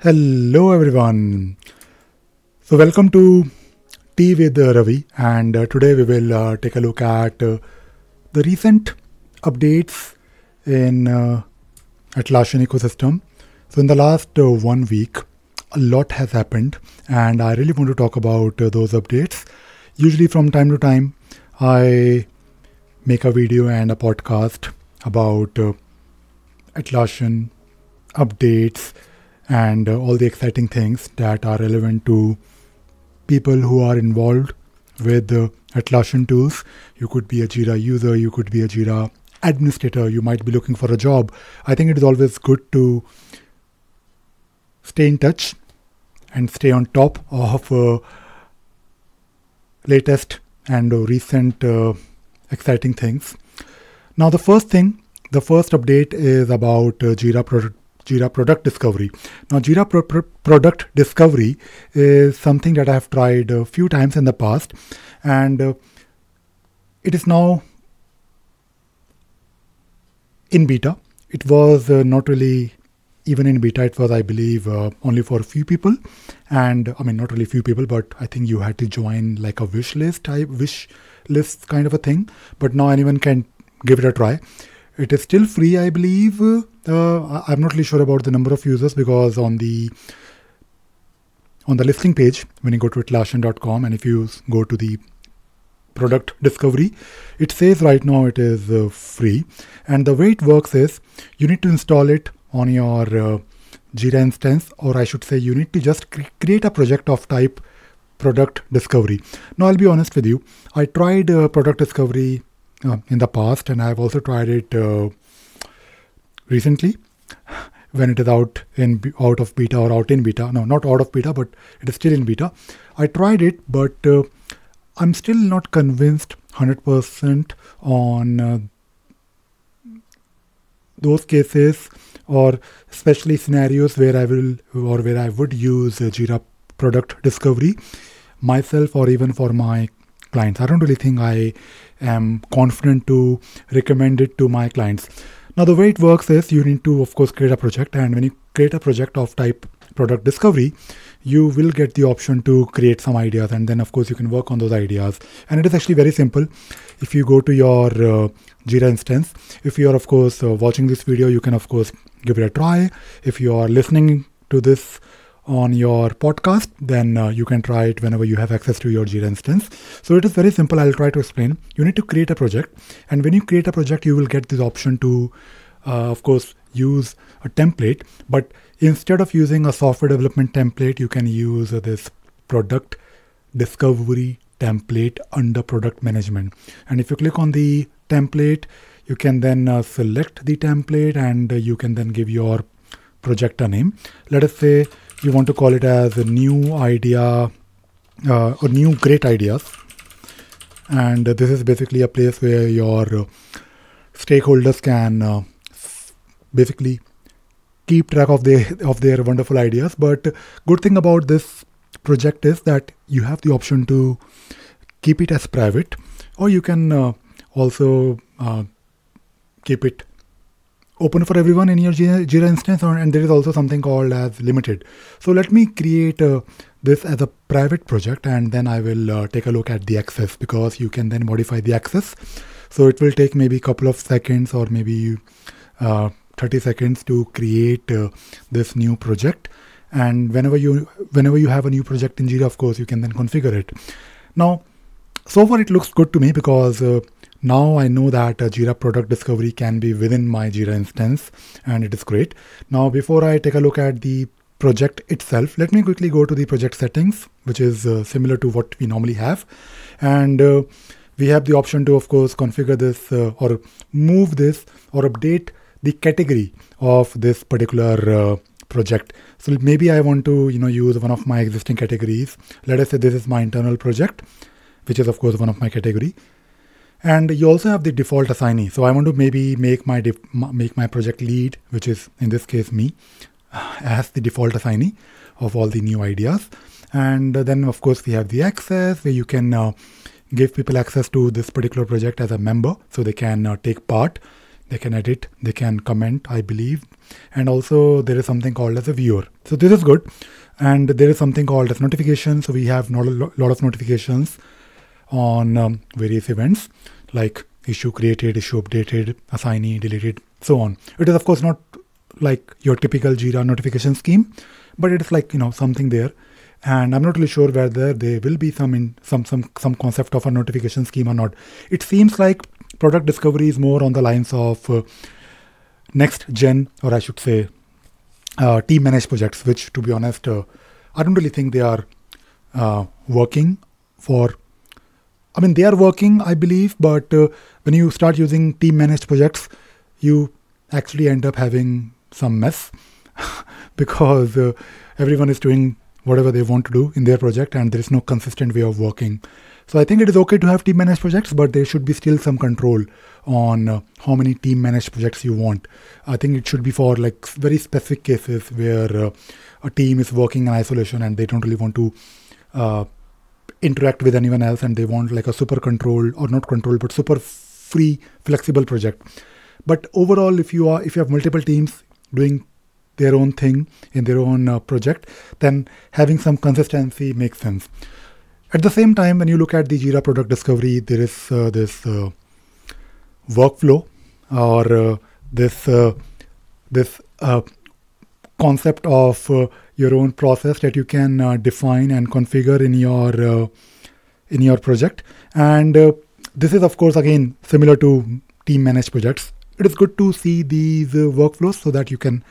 Hello, everyone. So, welcome to Tea with Ravi, and uh, today we will uh, take a look at uh, the recent updates in uh, Atlassian ecosystem. So, in the last uh, one week, a lot has happened, and I really want to talk about uh, those updates. Usually, from time to time, I make a video and a podcast about Atlassian updates and uh, all the exciting things that are relevant to people who are involved with uh, Atlassian tools. You could be a Jira user, you could be a Jira administrator, you might be looking for a job. I think it is always good to stay in touch and stay on top of uh, latest and uh, recent uh, exciting things. Now, the first thing, the first update is about uh, Jira product. Jira Product Discovery. Now, Jira Pro- Pro- Product Discovery is something that I have tried a few times in the past, and uh, it is now in beta. It was uh, not really even in beta. It was, I believe, uh, only for a few people, and I mean, not really few people, but I think you had to join like a wish list type wish list kind of a thing. But now anyone can give it a try. It is still free, I believe. Uh, I'm not really sure about the number of users because on the on the listing page, when you go to atlassian.com and if you go to the product discovery, it says right now it is uh, free. And the way it works is you need to install it on your uh, Jira instance, or I should say, you need to just cre- create a project of type product discovery. Now, I'll be honest with you, I tried uh, product discovery uh, in the past, and I've also tried it uh, recently when it is out in out of beta or out in beta. No, not out of beta, but it is still in beta. I tried it, but uh, I'm still not convinced 100% on uh, those cases or especially scenarios where I will or where I would use Jira product discovery myself or even for my clients. I don't really think I am confident to recommend it to my clients. Now, the way it works is you need to, of course, create a project, and when you create a project of type product discovery, you will get the option to create some ideas, and then, of course, you can work on those ideas. And it is actually very simple. If you go to your uh, Jira instance, if you are, of course, uh, watching this video, you can, of course, give it a try. If you are listening to this on your podcast, then uh, you can try it whenever you have access to your Jira instance. So it is very simple. I'll try to explain. You need to create a project, and when you create a project, you will get this option to, uh, of course, use a template. But instead of using a software development template, you can use uh, this product discovery template under product management. And if you click on the template, you can then uh, select the template and uh, you can then give your project a name. Let us say you want to call it as a new idea uh, or new great ideas. And this is basically a place where your stakeholders can uh, basically keep track of their of their wonderful ideas. But good thing about this project is that you have the option to keep it as private, or you can uh, also uh, keep it open for everyone in your Jira, instance, and there is also something called as limited. So let me create uh, this as a private project, and then I will uh, take a look at the access because you can then modify the access. So it will take maybe a couple of seconds or maybe uh, 30 seconds to create uh, this new project. And whenever you whenever you have a new project in Jira, of course, you can then configure it. Now, so far it looks good to me because uh, now I know that uh, Jira product discovery can be within my Jira instance and it is great. Now, before I take a look at the project itself, let me quickly go to the project settings, which is uh, similar to what we normally have. And uh, we have the option to, of course, configure this uh, or move this or update the category of this particular uh, project. So maybe I want to, you know, use one of my existing categories. Let us say this is my internal project, which is of course one of my category. And you also have the default assignee. So I want to maybe make my def- make my project lead, which is in this case me, as the default assignee of all the new ideas. And then of course we have the access where you can uh, give people access to this particular project as a member, so they can uh, take part they can edit, they can comment, I believe. And also there is something called as a viewer. So this is good. And there is something called as notifications. So we have not a lot of notifications on um, various events like issue created, issue updated, assignee deleted, so on. It is of course not like your typical Jira notification scheme, but it is like you know something there. And I'm not really sure whether there will be some in some some some concept of a notification scheme or not. It seems like product discovery is more on the lines of uh, next gen, or I should say, uh, team managed projects, which to be honest, uh, I don't really think they are uh, working for I mean, they are working, I believe, but uh, when you start using team managed projects, you actually end up having some mess because uh, everyone is doing whatever they want to do in their project and there is no consistent way of working. So I think it is okay to have team managed projects, but there should be still some control on uh, how many team managed projects you want. I think it should be for like very specific cases where uh, a team is working in isolation and they don't really want to uh, interact with anyone else and they want like a super controlled or not controlled but super free flexible project. But overall if you are if you have multiple teams doing their own thing in their own uh, project then having some consistency makes sense. At the same time when you look at the jira product discovery there is uh, this uh, workflow or uh, this uh, this uh, concept of your own process that you can uh, define and configure in your uh, in your project. And uh, this is of course again similar to team managed projects. It is good to see these uh, workflows so that you can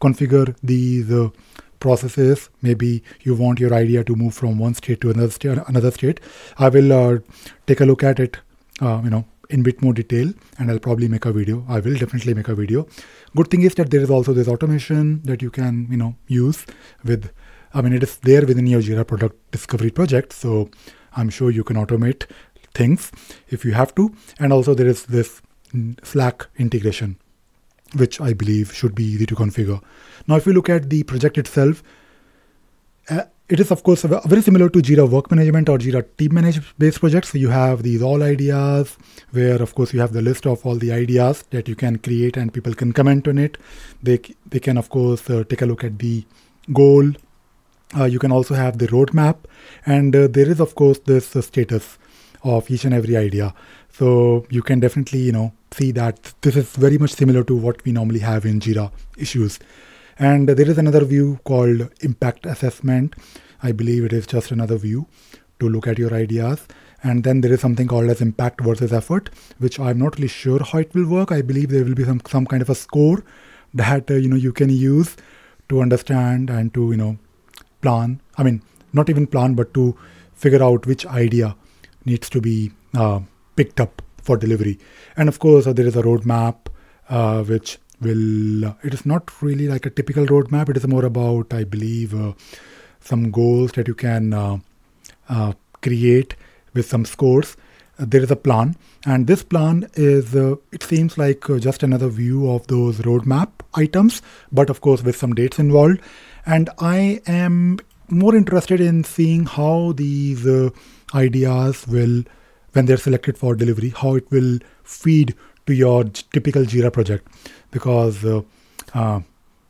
configure these uh, processes. Maybe you want your idea to move from one state to another state another state. I will uh, take a look at it you know in bit more detail and I'll probably make a video. I will definitely make a video. Good thing is that there is also this automation that you can, you know, use with, I mean, it is there within your Jira product discovery project. So I'm sure you can automate things if you have to. And also there is this Slack integration, which I believe should be easy to configure. Now, if you look at the project itself, uh, it is of course very similar to Jira Work Management or Jira Team Management based projects. So you have these all ideas where of course you have the list of all the ideas that you can create and people can comment on it. They they can of course uh, take a look at the goal. Uh, you can also have the roadmap, and uh, there is of course this uh, status of each and every idea. So you can definitely you know see that this is very much similar to what we normally have in Jira issues. And there is another view called impact assessment. I believe it is just another view to look at your ideas. And then there is something called as impact versus effort, which I'm not really sure how it will work. I believe there will be some, some kind of a score that uh, you know you can use to understand and to you know plan. I mean, not even plan, but to figure out which idea needs to be uh, picked up for delivery. And of course, uh, there is a roadmap uh, which will uh, it is not really like a typical roadmap. It is more about i believe uh, some goals that you can uh, uh create with some scores. Uh, there is a plan and this plan is uh, it seems like just another view of those roadmap items but of course with some dates involved. And i am more interested in seeing how these ideas will when they're selected for delivery how it will feed to your typical jira project because uh, uh,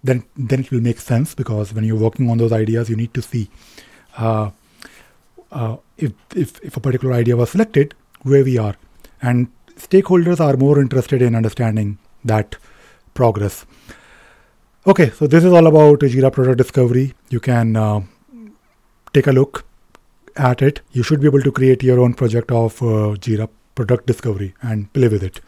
then then it will make sense because when you're working on those ideas, you need to see uh, uh, if, if if a particular idea was selected, where we are, and stakeholders are more interested in understanding that progress. Okay, so this is all about Jira product discovery. You can uh, take a look at it. You should be able to create your own project of uh, Jira product discovery and play with it.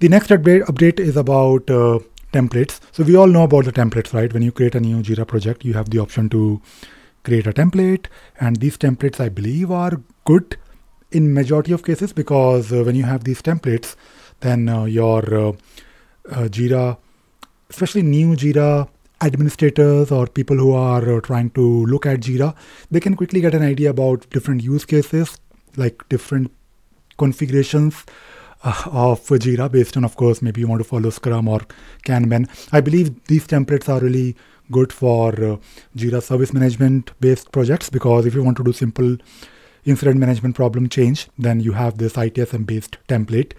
The next update, is about uh, templates. So we all know about the templates, right? When you create a new Jira project, you have the option to create a template, and these templates, I believe, are good in majority of cases because uh, when you have these templates, then uh, your uh, uh, Jira, especially new Jira administrators or people who are uh, trying to look at Jira, they can quickly get an idea about different use cases, like different configurations of Jira based on, of course, maybe you want to follow Scrum or Kanban. I believe these templates are really good for uh, Jira service management based projects because if you want to do simple incident management problem change, then you have this ITSM based template.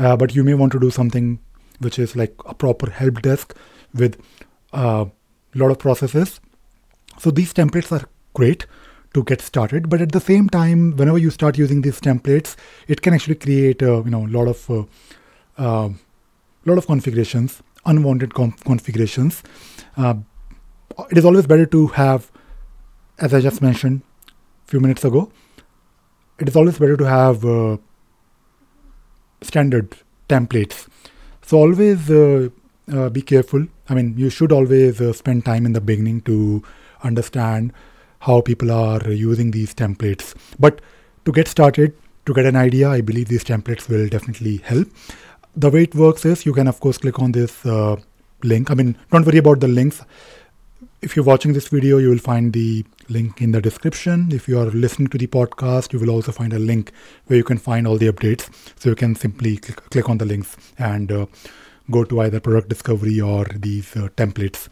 uh, but you may want to do something which is like a proper help desk with a uh, lot of processes. So these templates are great to get started, but at the same time, whenever you start using these templates, it can actually create a you know lot of uh, uh, lot of configurations, unwanted configurations. Uh, it is always better to have, as I just mentioned a few minutes ago, it is always better to have uh, standard templates. So always uh, uh, be careful. I mean, you should always uh, spend time in the beginning to understand how people are using these templates. But to get started, to get an idea, I believe these templates will definitely help. The way it works is you can, of course, click on this uh, link. I mean, don't worry about the links. If you're watching this video, you will find the link in the description. If you are listening to the podcast, you will also find a link where you can find all the updates. So you can simply click, click on the links and uh, go to either product discovery or these uh, templates.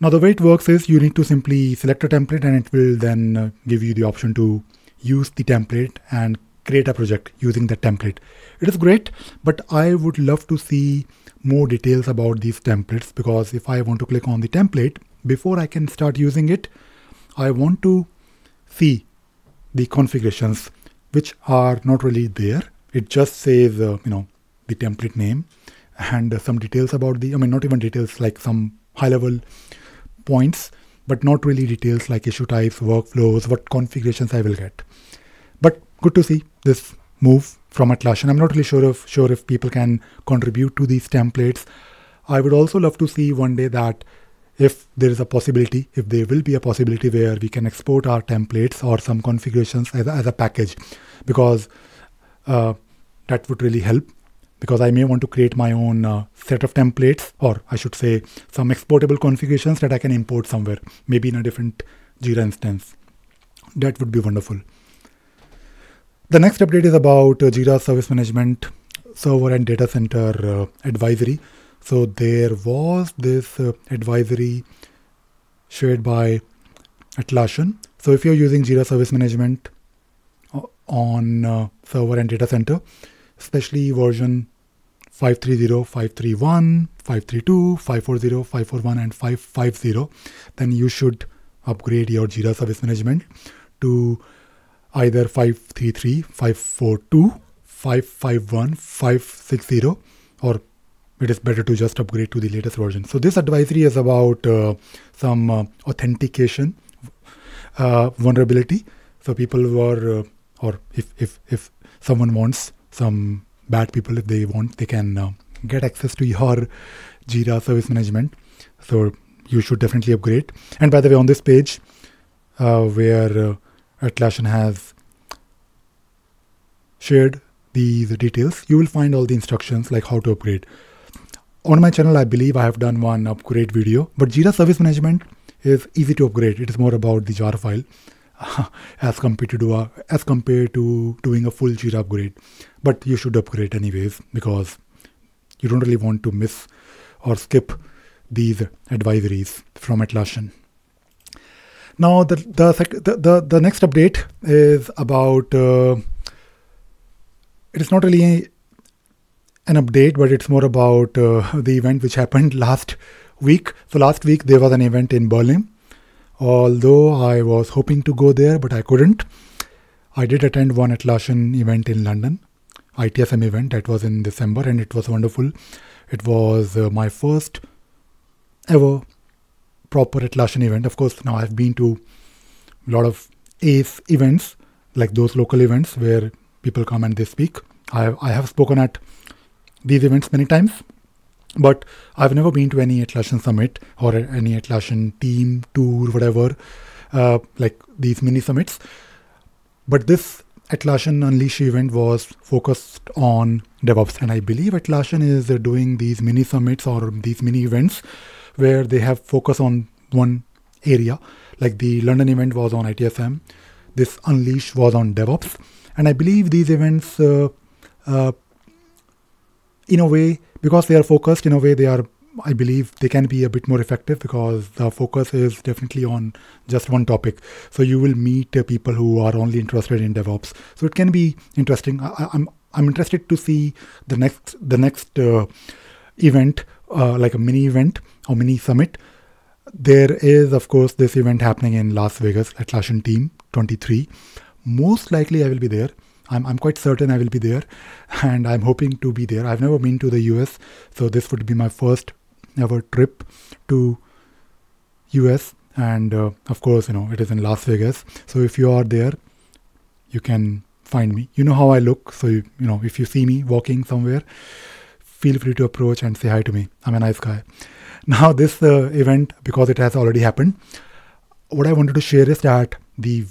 Now, the way it works is you need to simply select a template and it will then uh, give you the option to use the template and create a project using that template. It is great, but I would love to see more details about these templates because if I want to click on the template, before I can start using it, I want to see the configurations which are not really there. It just says, uh, you know, the template name and uh, some details about the, I mean, not even details, like some high level points, but not really details like issue types, workflows, what configurations I will get. But good to see this move from Atlassian. I'm not really sure if sure if people can contribute to these templates. I would also love to see one day that if there is a possibility, if there will be a possibility where we can export our templates or some configurations as a, as a package, because uh, that would really help. Because I may want to create my own uh, set of templates, or I should say, some exportable configurations that I can import somewhere, maybe in a different Jira instance. That would be wonderful. The next update is about uh, Jira Service Management Server and Data Center uh, Advisory. So there was this uh, advisory shared by Atlassian. So if you're using Jira Service Management uh, on uh, server and data center, especially version 530, 531, 532, 540, 541, and 550, then you should upgrade your Jira Service Management to either 533, 542, 551, 560, or it is better to just upgrade to the latest version. So this advisory is about uh, some uh, authentication uh, vulnerability. So people were, uh, or if, if, if someone wants some bad people, if they want, they can uh, get access to your Jira service management. So you should definitely upgrade. And by the way, on this page, uh, where Atlassian has shared these details, you will find all the instructions like how to upgrade on my channel, I believe I have done one upgrade video, but Jira Service Management is easy to upgrade. It is more about the jar file as compared to do a, as compared to doing a full Jira upgrade. But you should upgrade anyways because you don't really want to miss or skip these advisories from Atlassian. Now the the the, the, the next update is about. Uh, it is not really an update, but it's more about uh, the event which happened last week. So last week there was an event in Berlin. Although I was hoping to go there, but I couldn't. I did attend one Atlassian event in London, ITSM event that was in December, and it was wonderful. It was uh, my first ever proper Atlassian event. Of course, now I've been to a lot of ACE events, like those local events where people come and they speak. I, I have spoken at these events many times, but I've never been to any Atlassian summit or any Atlassian team tour, whatever, uh, like these mini summits. But this Atlassian Unleash event was focused on DevOps, and I believe Atlassian is doing these mini summits or these mini events where they have focus on one area. Like the London event was on ITSM, this Unleash was on DevOps, and I believe these events uh, uh, in a way, because they are focused, in a way, they are, I believe, they can be a bit more effective because the focus is definitely on just one topic. So you will meet uh, people who are only interested in DevOps. So it can be interesting. I, am I'm interested to see the next the next uh, event, uh, like a mini event or mini summit. There is, of course, this event happening in Las Vegas, at Atlassian Team 23. Most likely, I will be there. I'm, I'm quite certain I will be there, and I'm hoping to be there. I've never been to the US, so this would be my first ever trip to US, and uh, of course, you know it is in Las Vegas. So if you are there, you can find me. You know how I look, so you, you know if you see me walking somewhere, feel free to approach and say hi to me. I'm a nice guy. Now this uh, event, because it has already happened, what I wanted to share is that the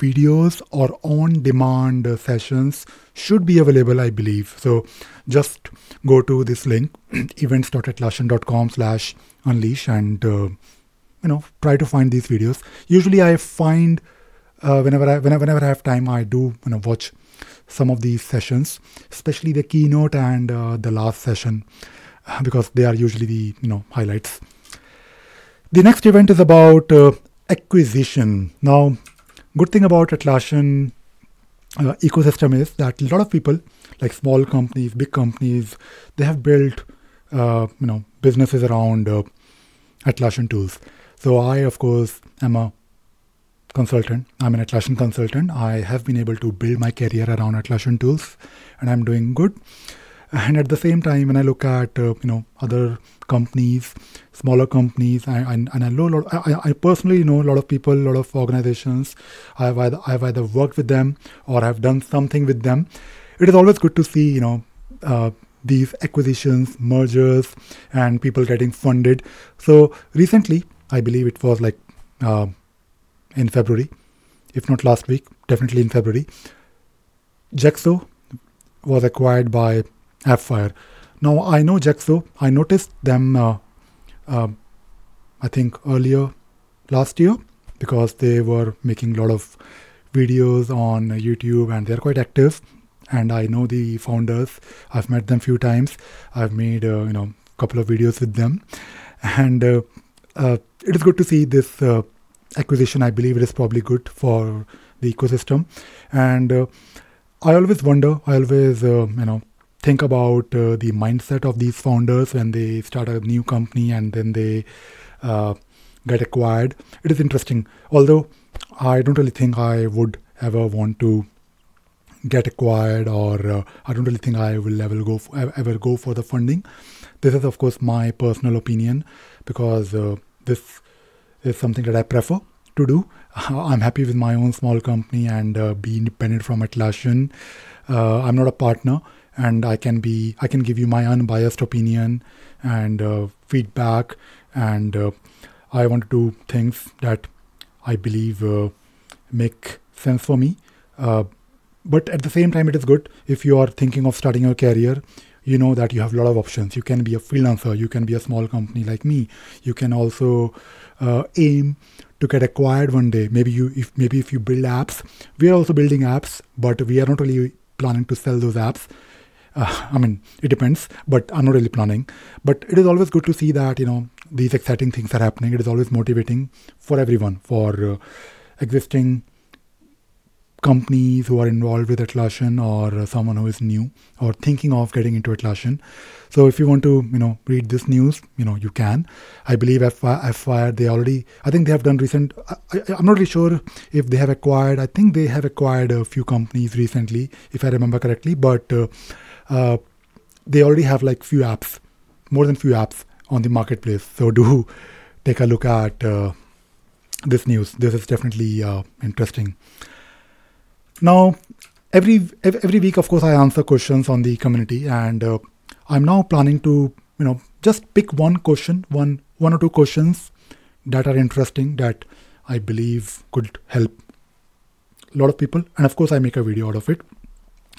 videos or on demand sessions should be available, I believe. So just go to this link, events.atlassian.com slash unleash and, uh, you know, try to find these videos. Usually I find uh, whenever I, whenever, whenever I have time, I do, you know, watch some of these sessions, especially the keynote and uh, the last session, because they are usually the, you know, highlights. The next event is about uh, acquisition. Now, good thing about Atlassian uh, ecosystem is that a lot of people, like small companies, big companies, they have built uh, you know businesses around uh, Atlassian tools. So I, of course, am a consultant. I'm an Atlassian consultant. I have been able to build my career around Atlassian tools, and I'm doing good. And at the same time, when I look at uh, you know other companies, smaller companies, I, and I know a lot, I, I personally know a lot of people, a lot of organizations. I've either I've either worked with them or I've done something with them. It is always good to see you know uh, these acquisitions, mergers, and people getting funded. So recently, I believe it was like uh, in February, if not last week, definitely in February. Jexo was acquired by AppFire. Now I know Jexo. I noticed them. Uh, uh, I think earlier last year because they were making a lot of videos on YouTube and they're quite active. And I know the founders. I've met them few times. I've made uh, you know a couple of videos with them, and uh, uh, it is good to see this uh, acquisition. I believe it is probably good for the ecosystem, and I always wonder. I always you know think about uh, the mindset of these founders when they start a new company and then they uh, get acquired. It is interesting. Although I don't really think I would ever want to get acquired, or uh, I don't really think I will ever go for, ever go for the funding. This is, of course, my personal opinion because uh, this is something that I prefer to do. I'm happy with my own small company and uh, be independent from Atlassian. Uh, I'm not a partner and I can be I can give you my unbiased opinion and uh, feedback and uh, I want to do things that I believe uh, make sense for me. Uh, but at the same time, it is good if you are thinking of starting a career. You know that you have a lot of options. You can be a freelancer. You can be a small company like me. You can also uh, aim to get acquired one day. Maybe you, if maybe if you build apps, we are also building apps, but we are not really planning to sell those apps uh, I mean, it depends, but I'm not really planning. But it is always good to see that, you know, these exciting things are happening. It is always motivating for everyone, for uh, existing companies who are involved with Atlassian or uh, someone who is new or thinking of getting into Atlassian. So if you want to, you know, read this news, you know, you can. I believe AppFire, they already, I think they have done recent, I, am not really sure if they have acquired, I think they have acquired a few companies recently, if I remember correctly, but uh, uh, they already have like few apps, more than few apps on the marketplace. So do take a look at uh, this news. This is definitely uh, interesting. Now, every every week, of course, I answer questions on the community, and uh, I'm now planning to you know just pick one question, one one or two questions that are interesting that I believe could help a lot of people, and of course, I make a video out of it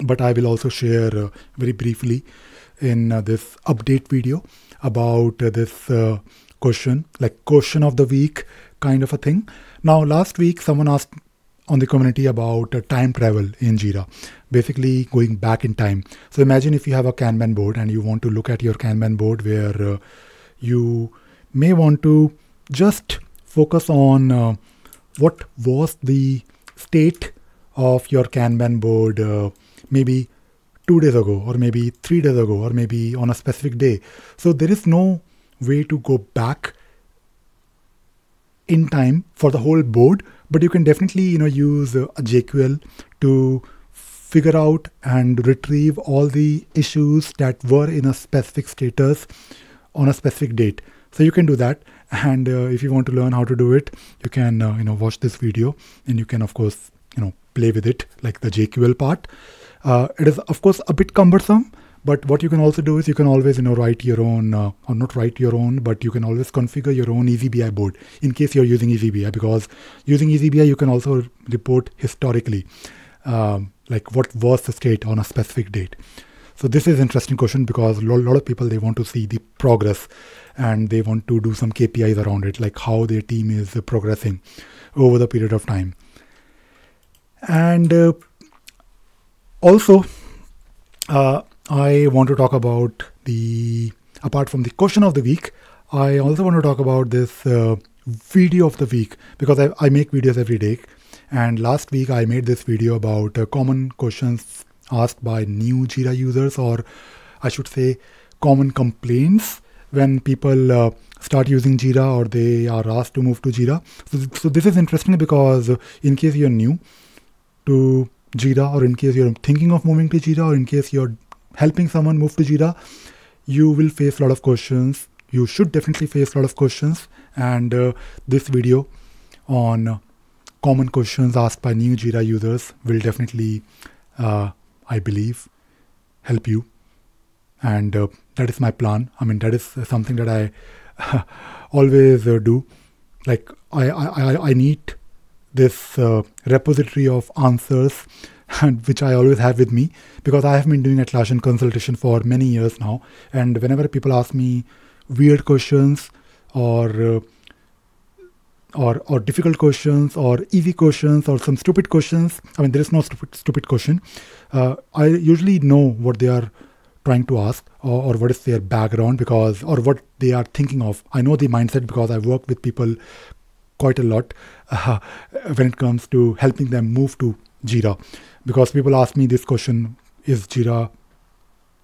but I will also share uh, very briefly in uh, this update video about uh, this uh, question, like question of the week kind of a thing. Now, last week, someone asked on the community about uh, time travel in Jira, basically going back in time. So, imagine if you have a Kanban board and you want to look at your Kanban board where you may want to just focus on what was the state of your Kanban board maybe two days ago, or maybe three days ago, or maybe on a specific day. So there is no way to go back in time for the whole board, but you can definitely you know use a JQL to figure out and retrieve all the issues that were in a specific status on a specific date. So you can do that. And uh, if you want to learn how to do it, you can uh, you know watch this video, and you can of course you know play with it like the JQL part. Uh, it is of course a bit cumbersome, but what you can also do is you can always you know write your own uh, or not write your own, but you can always configure your own eazyBI board in case you're using eazyBI because using eazyBI you can also report historically, um, like what was the state on a specific date. So this is interesting question because a lot of people they want to see the progress and they want to do some KPIs around it, like how their team is progressing over the period of time. And uh, also, uh, I want to talk about the apart from the question of the week. I also want to talk about this uh, video of the week because I, I, make videos every day. And last week I made this video about uh, common questions asked by new Jira users, or I should say, common complaints when people uh, start using Jira or they are asked to move to Jira. So, so this is interesting because in case you're new to Jira, or in case you're thinking of moving to Jira, or in case you're helping someone move to Jira, you will face a lot of questions. You should definitely face a lot of questions. And uh, this video on common questions asked by new Jira users will definitely, uh, I believe, help you. And uh, that is my plan. I mean, that is something that I always uh, do. Like, I, I, I need this uh, repository of answers which I always have with me because I have been doing Atlassian consultation for many years now. And whenever people ask me weird questions or uh, or or difficult questions or easy questions or some stupid questions, I mean there is no stupid stupid question. Uh, I usually know what they are trying to ask or, or, what is their background because or what they are thinking of. I know the mindset because I work with people quite a lot when it comes to helping them move to Jira because people ask me this question is Jira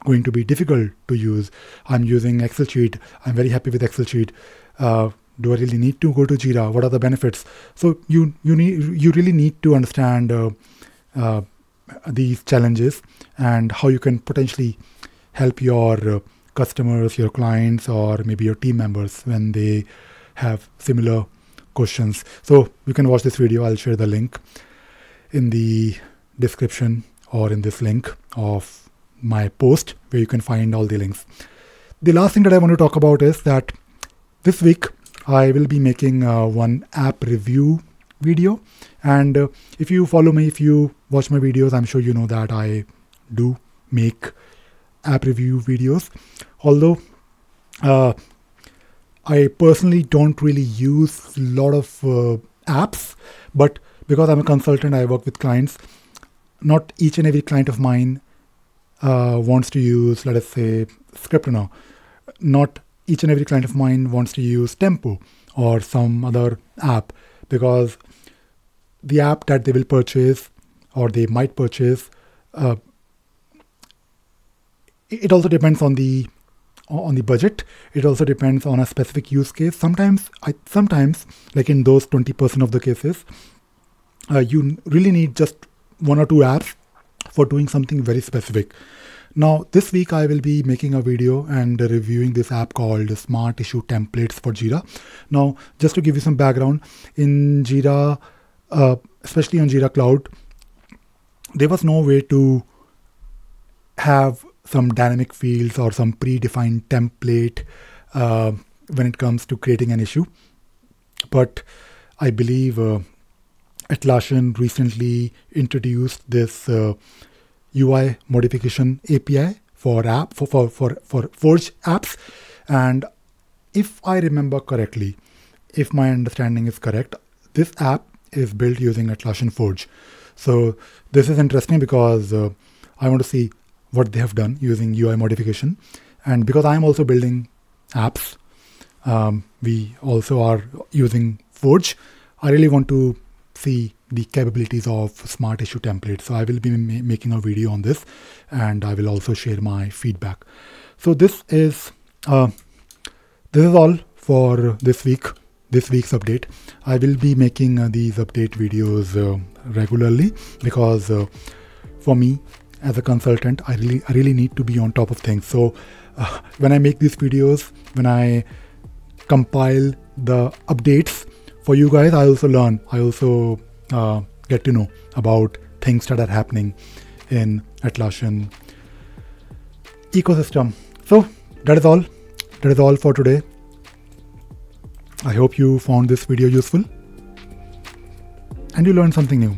going to be difficult to use? I'm using Excel sheet. I'm very happy with Excel sheet. Uh, do I really need to go to Jira? What are the benefits? So you you need you really need to understand uh, uh, these challenges and how you can potentially help your uh, customers, your clients, or maybe your team members when they have similar questions. So you can watch this video. I'll share the link in the description or in this link of my post where you can find all the links. The last thing that I want to talk about is that this week I will be making uh, one app review video. And uh, if you follow me, if you watch my videos, I'm sure you know that I do make app review videos. Although uh, I personally don't really use a lot of uh, apps, but because I'm a consultant, I work with clients not each and every client of mine uh, wants to use, let us say, Scriptrunner. Not each and every client of mine wants to use Tempo or some other app because the app that they will purchase or they might purchase, uh, it also depends on the on the budget. It also depends on a specific use case. Sometimes, I sometimes like in those twenty percent of the cases, uh, you really need just one or two apps for doing something very specific. Now, this week I will be making a video and reviewing this app called Smart Issue Templates for Jira. Now, just to give you some background, in Jira, uh, especially on Jira Cloud, there was no way to have some dynamic fields or some predefined template uh, when it comes to creating an issue. But I believe uh, Atlassian recently introduced this uh, UI modification API for app for, for, for, for Forge apps. And if I remember correctly, if my understanding is correct, this app is built using Atlassian Forge. So this is interesting because uh, I want to see what they have done using UI modification. And because I'm also building apps, um, we also are using Forge. I really want to see the capabilities of smart issue templates. So I will be ma- making a video on this, and I will also share my feedback. So this is uh, this is all for this week. This week's update. I will be making uh, these update videos uh, regularly because uh, for me as a consultant, I really I really need to be on top of things. So uh, when I make these videos, when I compile the updates for you guys, I also learn. I also uh, get to know about things that are happening in Atlassian ecosystem. So that is all. That is all for today. I hope you found this video useful and you learned something new.